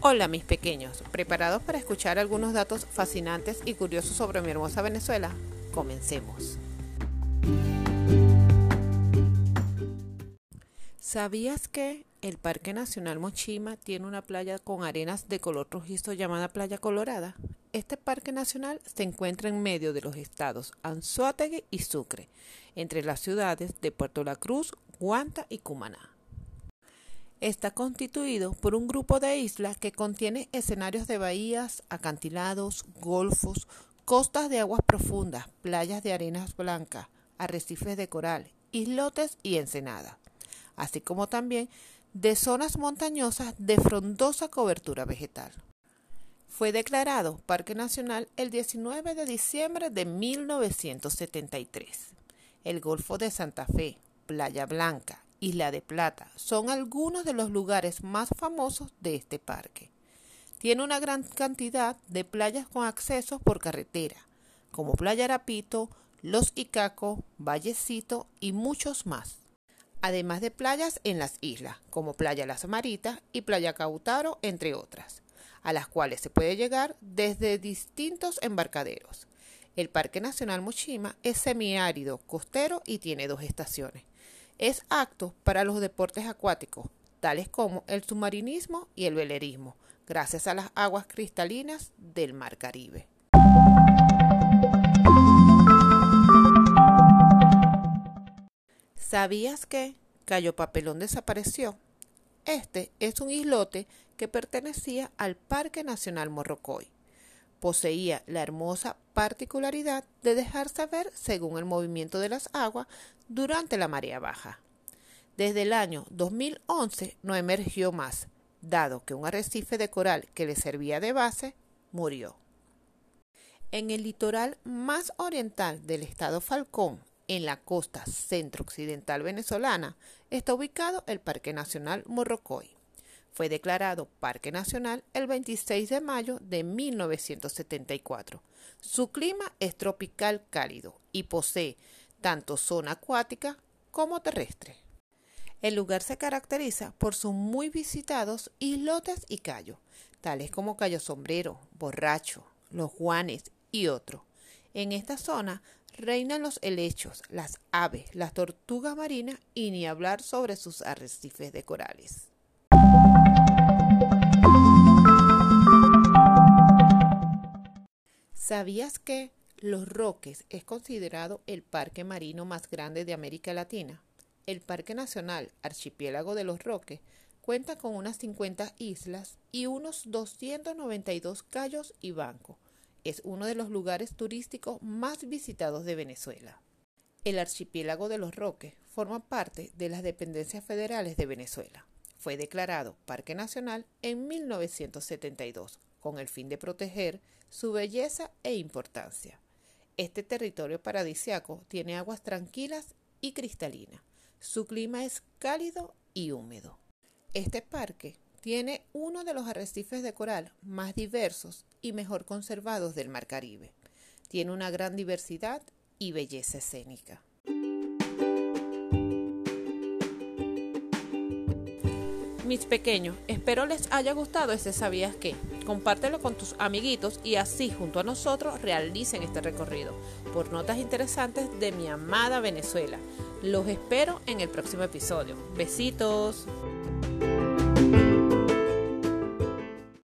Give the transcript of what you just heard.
Hola mis pequeños, ¿preparados para escuchar algunos datos fascinantes y curiosos sobre mi hermosa Venezuela? Comencemos. ¿Sabías que el Parque Nacional Mochima tiene una playa con arenas de color rojizo llamada Playa Colorada? Este parque nacional se encuentra en medio de los estados Anzoátegui y Sucre, entre las ciudades de Puerto La Cruz, Guanta y Cumaná está constituido por un grupo de islas que contiene escenarios de bahías, acantilados, golfos, costas de aguas profundas, playas de arenas blancas, arrecifes de coral, islotes y ensenadas, así como también de zonas montañosas de frondosa cobertura vegetal. Fue declarado Parque Nacional el 19 de diciembre de 1973. El Golfo de Santa Fe, Playa Blanca, Isla de Plata son algunos de los lugares más famosos de este parque. Tiene una gran cantidad de playas con accesos por carretera, como Playa Arapito, Los Icaco, Vallecito y muchos más. Además de playas en las islas, como Playa Las Maritas y Playa Cautaro, entre otras, a las cuales se puede llegar desde distintos embarcaderos. El Parque Nacional Mochima es semiárido, costero y tiene dos estaciones es apto para los deportes acuáticos, tales como el submarinismo y el velerismo, gracias a las aguas cristalinas del Mar Caribe. ¿Sabías que Cayo Papelón desapareció? Este es un islote que pertenecía al Parque Nacional Morrocoy. Poseía la hermosa particularidad de dejarse ver según el movimiento de las aguas durante la marea baja. Desde el año 2011 no emergió más, dado que un arrecife de coral que le servía de base murió. En el litoral más oriental del estado Falcón, en la costa centro-occidental venezolana, está ubicado el Parque Nacional Morrocoy. Fue declarado Parque Nacional el 26 de mayo de 1974. Su clima es tropical cálido y posee tanto zona acuática como terrestre. El lugar se caracteriza por sus muy visitados islotes y cayos, tales como Cayo Sombrero, Borracho, Los Juanes y otros. En esta zona reinan los helechos, las aves, las tortugas marinas y ni hablar sobre sus arrecifes de corales. ¿Sabías que Los Roques es considerado el parque marino más grande de América Latina? El Parque Nacional Archipiélago de los Roques cuenta con unas 50 islas y unos 292 cayos y bancos. Es uno de los lugares turísticos más visitados de Venezuela. El archipiélago de los Roques forma parte de las dependencias federales de Venezuela. Fue declarado Parque Nacional en 1972 con el fin de proteger su belleza e importancia. Este territorio paradisiaco tiene aguas tranquilas y cristalinas. Su clima es cálido y húmedo. Este parque tiene uno de los arrecifes de coral más diversos y mejor conservados del Mar Caribe. Tiene una gran diversidad y belleza escénica. Mis pequeños, espero les haya gustado ese sabías qué. Compártelo con tus amiguitos y así junto a nosotros realicen este recorrido por notas interesantes de mi amada Venezuela. Los espero en el próximo episodio. Besitos.